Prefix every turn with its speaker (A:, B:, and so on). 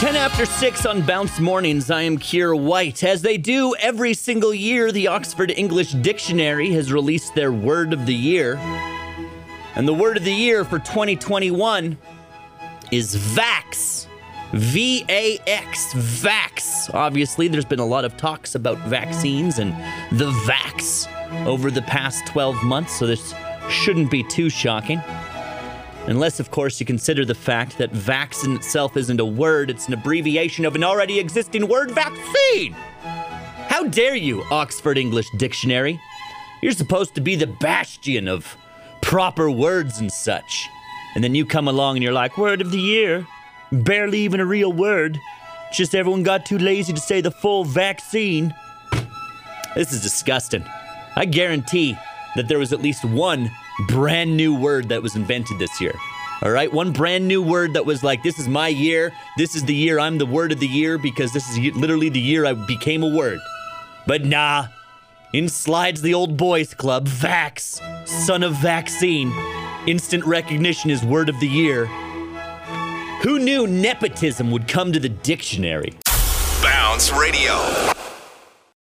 A: 10 after 6 on Bounce Mornings, I am Kier White. As they do every single year, the Oxford English Dictionary has released their word of the year. And the word of the year for 2021 is vax. V A X, vax. Obviously, there's been a lot of talks about vaccines and the vax over the past 12 months, so this shouldn't be too shocking. Unless, of course, you consider the fact that vaccine itself isn't a word, it's an abbreviation of an already existing word, vaccine! How dare you, Oxford English Dictionary? You're supposed to be the bastion of proper words and such. And then you come along and you're like, word of the year. Barely even a real word. Just everyone got too lazy to say the full vaccine. This is disgusting. I guarantee that there was at least one brand new word that was invented this year. All right, one brand new word that was like, this is my year. This is the year I'm the word of the year because this is literally the year I became a word. But nah, in slides the old boys club, Vax, son of vaccine. Instant recognition is word of the year. Who knew nepotism would come to the dictionary?
B: Bounce Radio.